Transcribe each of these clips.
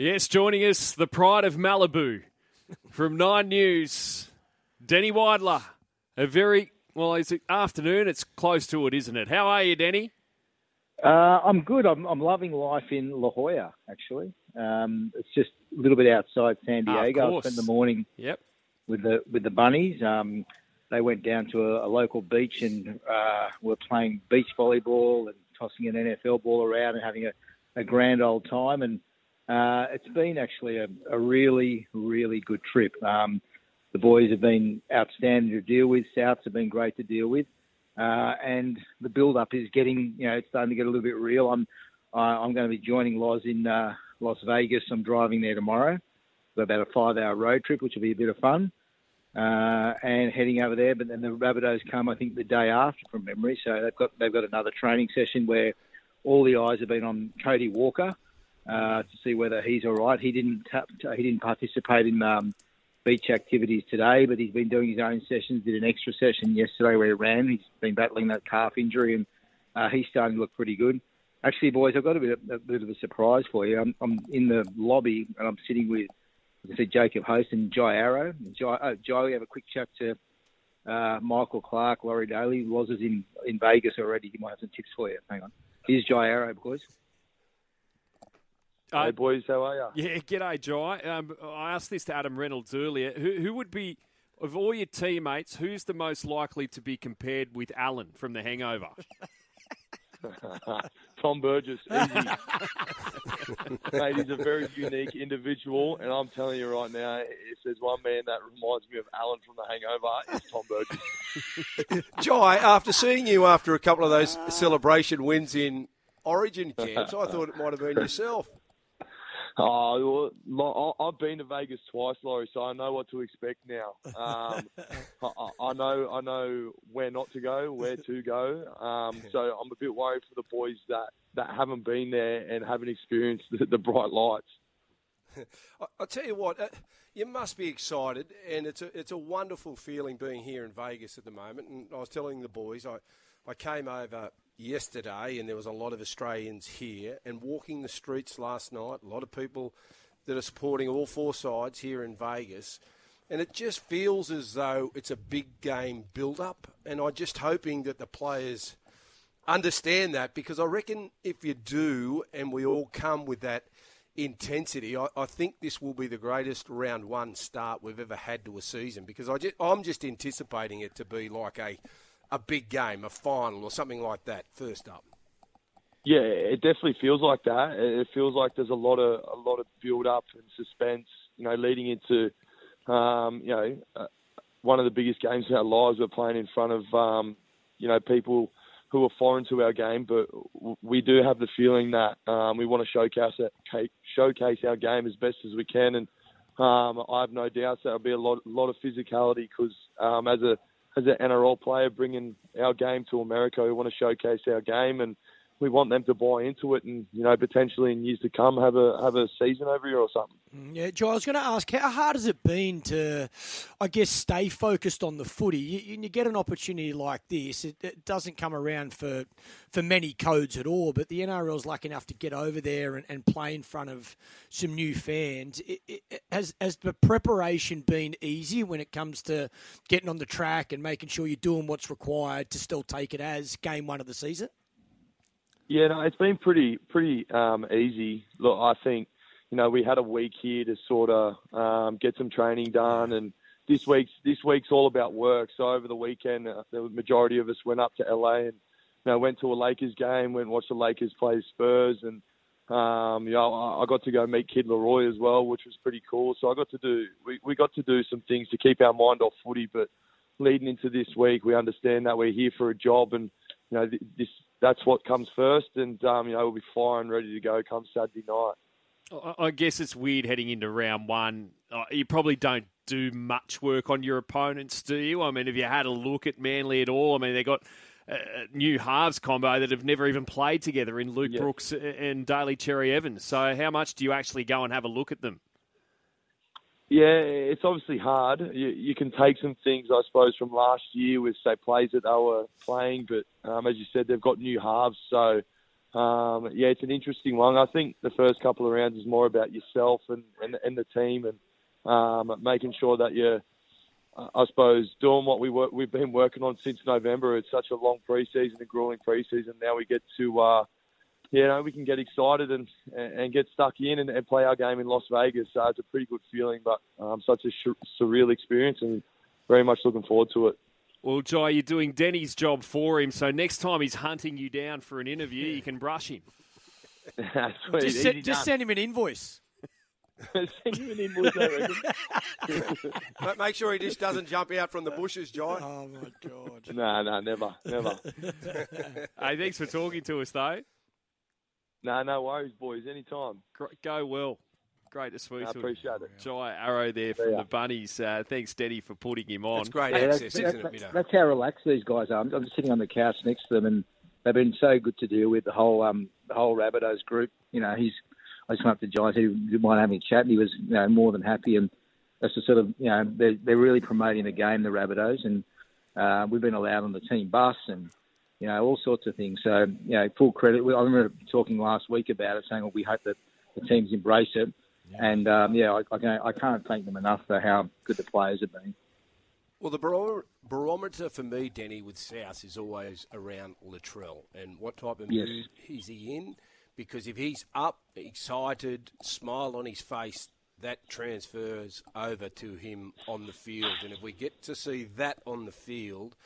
Yes, joining us, the pride of Malibu from Nine News, Danny Weidler. A very well, it's afternoon. It's close to it, isn't it? How are you, Danny? Uh, I'm good. I'm, I'm loving life in La Jolla. Actually, um, it's just a little bit outside San Diego. I spent the morning Yep. with the with the bunnies. Um, they went down to a, a local beach and uh, were playing beach volleyball and tossing an NFL ball around and having a, a grand old time. And uh, it's been actually a, a really, really good trip. Um, the boys have been outstanding to deal with. Souths have been great to deal with. Uh, and the build-up is getting, you know, it's starting to get a little bit real. I'm, I I'm going to be joining Loz in uh, Las Vegas. I'm driving there tomorrow. Got about a five-hour road trip, which will be a bit of fun uh, and heading over there. But then the Rabbitohs come, I think, the day after from memory. So they've got they've got another training session where all the eyes have been on Cody Walker uh, to see whether he's all right. He didn't he didn't participate in um, beach activities today, but he's been doing his own sessions. Did an extra session yesterday where he ran. He's been battling that calf injury, and uh, he's starting to look pretty good. Actually, boys, I've got a bit, a bit of a surprise for you. I'm, I'm in the lobby and I'm sitting with I said Jacob Host and Jai Arrow. Jai, oh, Jai, we have a quick chat to uh, Michael Clarke, Laurie Daley. Loz is in, in Vegas already. He might have some tips for you. Hang on. Here's Jai Arrow, boys. Uh, hey boys, how are you? Yeah, g'day, Jai. Um, I asked this to Adam Reynolds earlier. Who, who would be, of all your teammates, who's the most likely to be compared with Alan from The Hangover? Tom Burgess, easy. Mate, he's a very unique individual, and I'm telling you right now, if there's one man that reminds me of Alan from The Hangover, it's Tom Burgess. Jai, after seeing you after a couple of those celebration wins in Origin camps, I thought it might have been yourself. Oh, I've been to Vegas twice, Laurie, so I know what to expect now. Um, I, I- know, I know where not to go, where to go. Um, so I'm a bit worried for the boys that, that haven't been there and haven't experienced the, the bright lights. I, I'll tell you what, uh, you must be excited, and it's a, it's a wonderful feeling being here in Vegas at the moment. And I was telling the boys, I, I came over yesterday, and there was a lot of Australians here, and walking the streets last night, a lot of people that are supporting all four sides here in Vegas. And it just feels as though it's a big game build up, and I'm just hoping that the players understand that because I reckon if you do, and we all come with that intensity, I, I think this will be the greatest round one start we've ever had to a season because I just, I'm just anticipating it to be like a, a big game, a final, or something like that. First up. Yeah, it definitely feels like that. It feels like there's a lot of a lot of build up and suspense, you know, leading into, um, you know, uh, one of the biggest games of our lives. We're playing in front of, um, you know, people who are foreign to our game, but we do have the feeling that um, we want to showcase it, showcase our game as best as we can, and um, I have no doubts that will be a lot, lot of physicality because um, as a as an NRL player bringing our game to America, we want to showcase our game and we want them to buy into it and you know potentially in years to come have a have a season over here or something. Mm, yeah, Joe, I was going to ask, how hard has it been to, I guess, stay focused on the footy? You, you get an opportunity like this, it, it doesn't come around for for many codes at all, but the NRL is lucky enough to get over there and, and play in front of some new fans. It, it, has, has the preparation been easy when it comes to getting on the track and making sure you're doing what's required to still take it as game one of the season? Yeah, no, it's been pretty pretty um, easy. Look, I think you know we had a week here to sort of um, get some training done, and this week's this week's all about work. So over the weekend, uh, the majority of us went up to LA and you know went to a Lakers game, went and watched the Lakers play Spurs, and um, you know I, I got to go meet Kid Laroi as well, which was pretty cool. So I got to do we, we got to do some things to keep our mind off footy, but leading into this week, we understand that we're here for a job, and you know th- this that's what comes first, and um, you know we'll be fire and ready to go come Saturday night. I- I guess it's weird heading into round one. Uh, You probably don't do much work on your opponents, do you? I mean, have you had a look at Manly at all? I mean, they got a a new halves combo that have never even played together in Luke Yeah. Brooks and Daly Cherry Evans. So, how much do you actually go and have a look at them? Yeah, it's obviously hard. You, you can take some things, I suppose, from last year with say plays that they were playing, but um, as you said, they've got new halves, so um, yeah, it's an interesting one. I think the first couple of rounds is more about yourself and, and, and the team and um, making sure that you're, I suppose, doing what we work, we've been working on since November. It's such a long preseason, a grueling preseason. Now we get to, uh, you know, we can get excited and and get stuck in and, and play our game in Las Vegas. So it's a pretty good feeling, but um, such a sh- surreal experience and very much looking forward to it. Well, Jai, you're doing Danny's job for him, so next time he's hunting you down for an interview, you can brush him. Sweet, Just, easy se- just send him an invoice. send him an invoice, I. But make sure he just doesn't jump out from the bushes, Jai. Oh my god! No, no, never, never. Hey, thanks for talking to us, though. No, no worries, boys. Anytime. Gr- Go well. Great to speak I to him. appreciate it. Jai Arrow there from ya. the Bunnies. Uh, thanks, Danny, for putting him on. That's great Yeah, access, that's, isn't that's, it, Mido? that's how relaxed these guys are. I'm, I'm sitting on the couch next to them, and they've been so good to deal with. The whole um, the whole Rabbitohs group. You know, he's. I just went up to Jai, said he didn't mind having a chat, and he was you know more than happy. And that's the sort of you know they're they're really promoting the game, the Rabbitohs, and uh, we've been allowed on the team bus and you know all sorts of things. So you know, full credit. I remember talking last week about it, saying well, we hope that the teams embrace it. And um, yeah, I, I, can't, I can't thank them enough for how good the players have been. Well, the barometer for me, Danny, with South is always around Latrell and what type of Yes. mood is he in. Because if he's up, excited, smile on his face, that transfers over to him on the field. And if we get to see that on the field,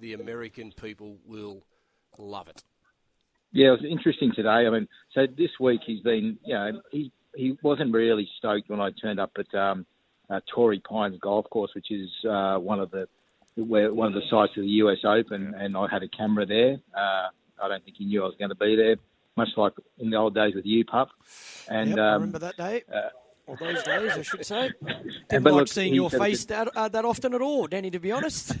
the American people will love it. Yeah, it was interesting today. I mean, so this week he's been, you know, he he wasn't really stoked when I turned up at um, uh, Torrey Pines Golf Course, which is uh, one of the where one of the sites of the US Open, and I had a camera there. Uh, I don't think he knew I was going to be there, much like in the old days with you, pup. And Yep, I um, remember that day. Or those days, I should say. Didn't like look, seeing your face that- that, uh, that often at all, Danny, to be honest.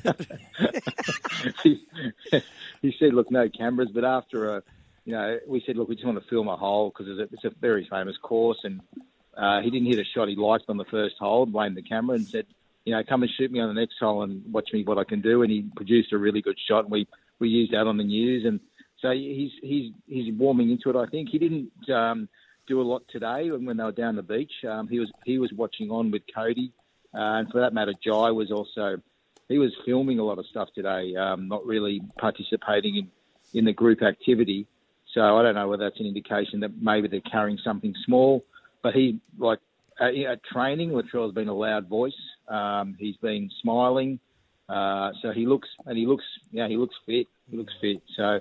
he, he said, "Look, no cameras." But after a, you know, we said, "Look, we just want to film a hole because it's a, it's a very famous course." And uh, he didn't hit a shot he liked on the first hole. Blamed the camera and said, "You know, come and shoot me on the next hole and watch me what I can do." And he produced a really good shot, and we we used that on the news. And so he's he's he's warming into it. I think he didn't. Um, do a lot today when when they were down the beach. Um, he was he was watching on with Cody, uh, and for that matter, Jai was also he was filming a lot of stuff today, um, not really participating in, in the group activity. So I don't know whether that's an indication that maybe they're carrying something small. But he, like at, at training, Latrell's been a loud voice. Um, he's been smiling. Uh, so he looks, and he looks, yeah, he looks fit. He looks fit. So,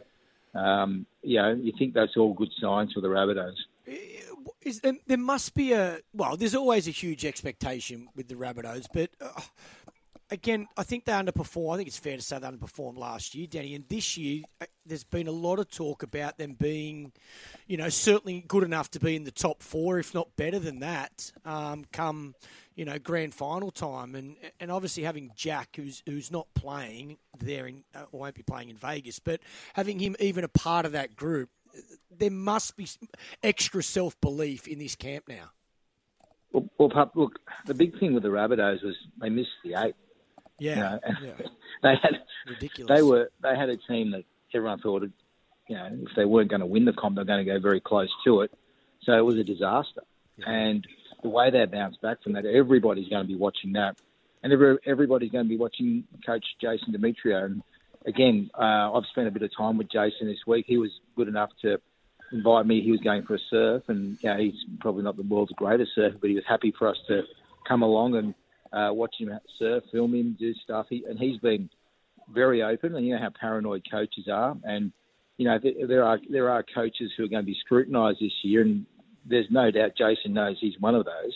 um, you know, you think that's all good signs for the Rabbitohs. Is there, there must be a well. There's always a huge expectation with the Rabbitohs, but uh, again, I think they underperformed. I think it's fair to say they underperformed last year, Danny. And this year, uh, there's been a lot of talk about them being, you know, certainly good enough to be in the top four, if not better than that, um, come you know grand final time. And and obviously having Jack, who's who's not playing there in, uh, won't be playing in Vegas, but having him even a part of that group there must be extra self belief in this camp now. Well, well, Pup, look, the big thing with the Rabbitohs was they missed the eight. Yeah, You know, yeah. they had ridiculous. they were they had a team that everyone thought, you know, if they weren't going to win the comp, they're going to go very close to it. So it was a disaster. And the way they bounced back from that, everybody's going to be watching that, and every, everybody's going to be watching Coach Jason Demetriou. And again, uh, I've spent a bit of time with Jason this week. He was good enough to invite me. He was going for a surf, and you know, he's probably not the world's greatest surfer, but he was happy for us to come along and uh, watch him surf, film him, do stuff. He, and he's been very open, and you know how paranoid coaches are. And you know there are there are coaches who are going to be scrutinised this year, and there's no doubt Jason knows he's one of those,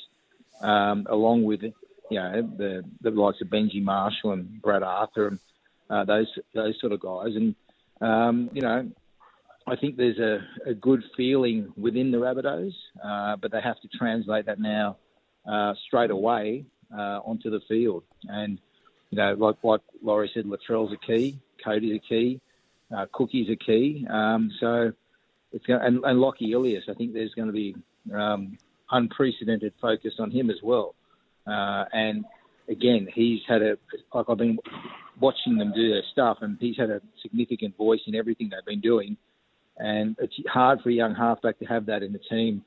um, along with you know the the likes of Benji Marshall and Brad Arthur and uh, those those sort of guys. And um, you know, I think there's a, a good feeling within the Rabbitohs, uh, but they have to translate that now uh, straight away uh, onto the field. And you know, like like Laurie said, Latrell's a key, Cody's a key, uh, Cookie's a key. Um, so it's going and, and Lockie Ilias, I think there's going to be um, unprecedented focus on him as well. Uh, and again, he's had a like I've been watching them do their stuff, and he's had a significant voice in everything they've been doing. And it's hard for a young halfback to have that in the team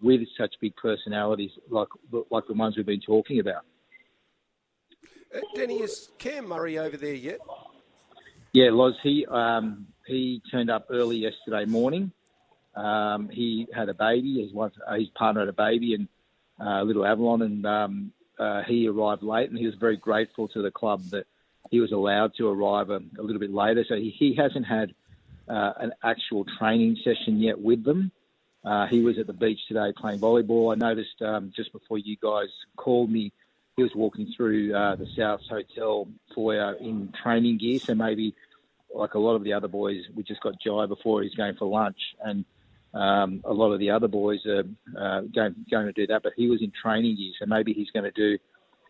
with such big personalities like like the ones we've been talking about. Uh, Danny, is Cam Murray over there yet? Yeah, Loz, he um, he turned up early yesterday morning. Um, he had a baby. His wife, uh, his partner had a baby, and uh, little Avalon, and um, uh, he arrived late, and he was very grateful to the club that he was allowed to arrive a, a little bit later. So he, he hasn't had uh, an actual training session yet with them. Uh, he was at the beach today playing volleyball. I noticed um, just before you guys called me, he was walking through uh, the South Hotel foyer in training gear. So maybe, like a lot of the other boys, we just got Jai before he's going for lunch, and um, a lot of the other boys are uh, going, going to do that. But he was in training gear, so maybe he's going to do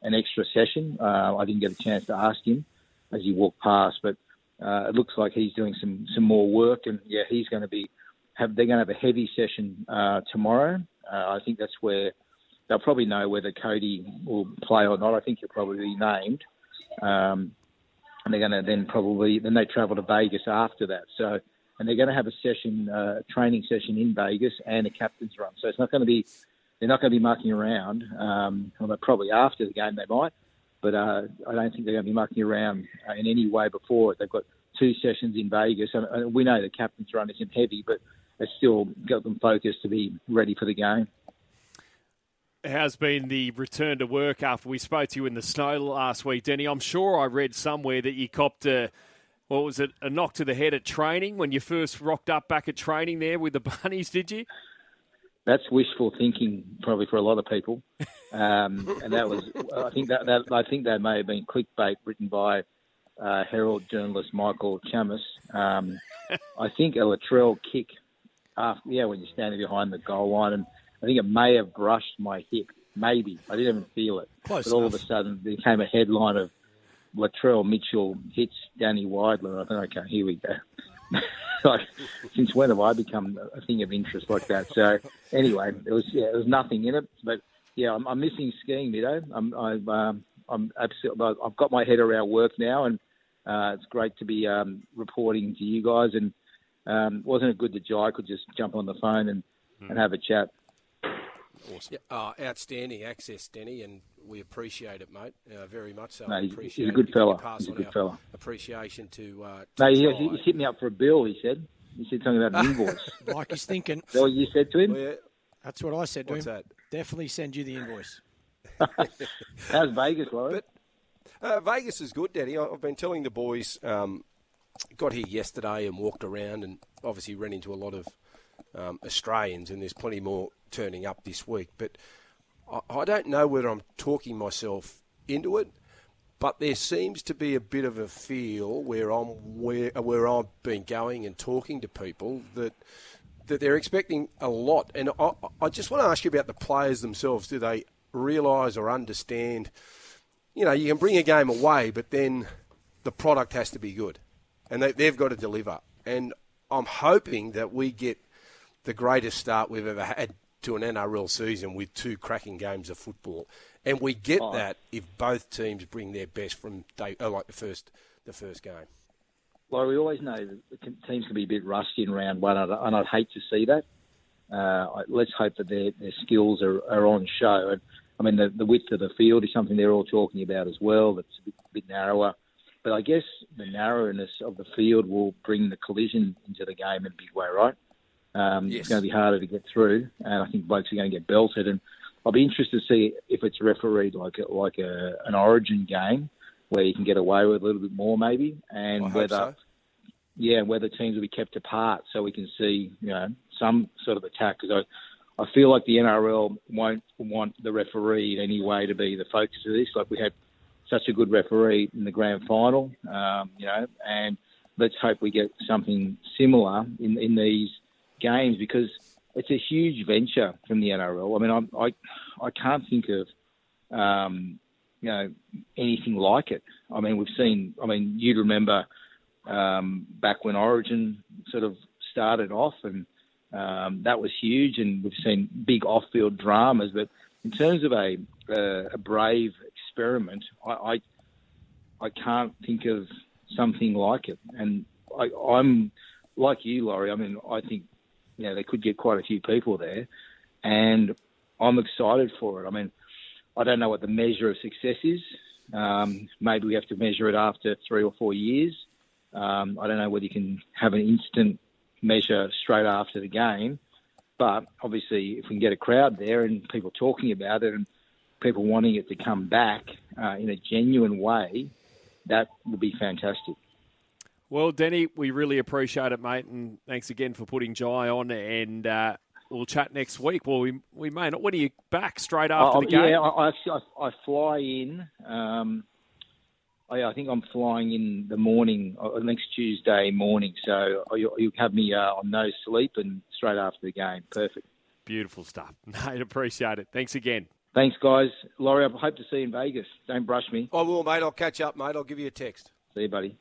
an extra session. Uh, I didn't get a chance to ask him as he walked past, but uh, it looks like he's doing some some more work, and yeah, he's going to be have they're going to have a heavy session uh, tomorrow. Uh, I think that's where they'll probably know whether Cody will play or not. I think he'll probably be named, um, and they're going to then probably then they travel to Vegas after that. So and they're going to have a session, uh, training session in Vegas and a captain's run. So it's not going to be they're not going to be mucking around. Um, although probably after the game they might, but uh, I don't think they're going to be mucking around uh, in any way before it. They've got two sessions in Vegas, and we know the captain's run isn't heavy, but it's still got them focused to be ready for the game. Has been the return to work after we spoke to you in the snow last week, Danny. I'm sure I read somewhere that you copped a, what was it, a knock to the head at training when you first rocked up back at training there with the bunnies, did you? That's wishful thinking, probably for a lot of people, um, and that was. I think that, that I think that may have been clickbait written by uh, Herald journalist Michael Chammas. Um, I think a Latrell kick after, yeah, when you're standing behind the goal line, and I think it may have brushed my hip. Maybe I didn't even feel it, Close but all of a sudden there came a headline of Latrell Mitchell hits Danny Weidler. I thought, okay, here we go. like, since when have I become a thing of interest like that? So anyway, it was yeah, there was nothing in it, but yeah, I'm, I'm missing skiing, Mido. I'm I've, um, I'm absolutely I've got my head around work now, and uh, it's great to be um, reporting to you guys. And um, wasn't it good that Jai could just jump on the phone and, and have a chat? Awesome. Yeah, uh, outstanding access, Danny, and we appreciate it, mate. Uh, very much so. No, he's- appreciate he's a good you fella. He's a good our fella. Appreciation to. Uh, to No, he, he, he hit me up for a bill. He said. He said something about an invoice. Is Like he's thinking. that what you said to him? Well, yeah, That's what I said to what's him. that? Definitely send you the invoice. How's Vegas, Laurie? Uh, Vegas is good, Daddy. I- I've been telling the boys. Um, got here yesterday and walked around, and obviously ran into a lot of um, Australians, and there's plenty more turning up this week. But I, I don't know whether I'm talking myself into it, but there seems to be a bit of a feel where I'm where where I've been going and talking to people that that they're expecting a lot. And I, I just want to ask you about the players themselves. Do they realise or understand? You know, you can bring a game away, but then the product has to be good, and they, they've got to deliver. And I'm hoping that we get the greatest start we've ever had to an NRL season with two cracking games of football, and we get that if both teams bring their best from day, oh, like the first the first game. Well, we always know that the teams can be a bit rusty in round one, and I- and I'd hate to see that. Uh, let's hope that their, their skills are, are on show. And I mean, the, the width of the field is something they're all talking about as well. That's a bit, bit narrower. But I guess the narrowness of the field will bring the collision into the game in a big way, right? Um, Yes. It's going to be harder to get through, and I think blokes are going to get belted. And I'll be interested to see if it's refereed like a, like a, an Origin game where you can get away with a little bit more, maybe, and I whether so. yeah, whether teams will be kept apart so we can see, you know, some sort of attack. Because I, I feel like the NRL won't want the referee in any way to be the focus of this. Like we had such a good referee in the grand final, um, you know, and let's hope we get something similar in in these games because it's a huge venture from the NRL. I mean, I'm, I I can't think of um, you know anything like it. I mean, we've seen. I mean, you'd remember um, back when Origin sort of started off, and um, that was huge. And we've seen big off-field dramas. But in terms of a uh, a brave experiment, I, I I can't think of something like it. And I, I'm like you, Laurie, I mean, I think you know they could get quite a few people there, and I'm excited for it. I mean, I don't know what the measure of success is. Um, maybe we have to measure it after three or four years. Um, I don't know whether you can have an instant measure straight after the game, but obviously, if we can get a crowd there and people talking about it and people wanting it to come back uh, in a genuine way, that would be fantastic. Well, Danny, we really appreciate it, mate, and thanks again for putting Jai on. And uh, we'll chat next week. Well, we we may not. When are you back? Straight after Oh, the game? Yeah, I, I, I fly in. Um, I, I think I'm flying in the morning, uh, next Tuesday morning. So you, you have me uh, on no sleep and straight after the game. Perfect. Beautiful stuff, mate. Appreciate it. Thanks again. Thanks, guys. Laurie, I hope to see you in Vegas. Don't brush me. I will, mate. I'll catch up, mate. I'll give you a text. See you, buddy.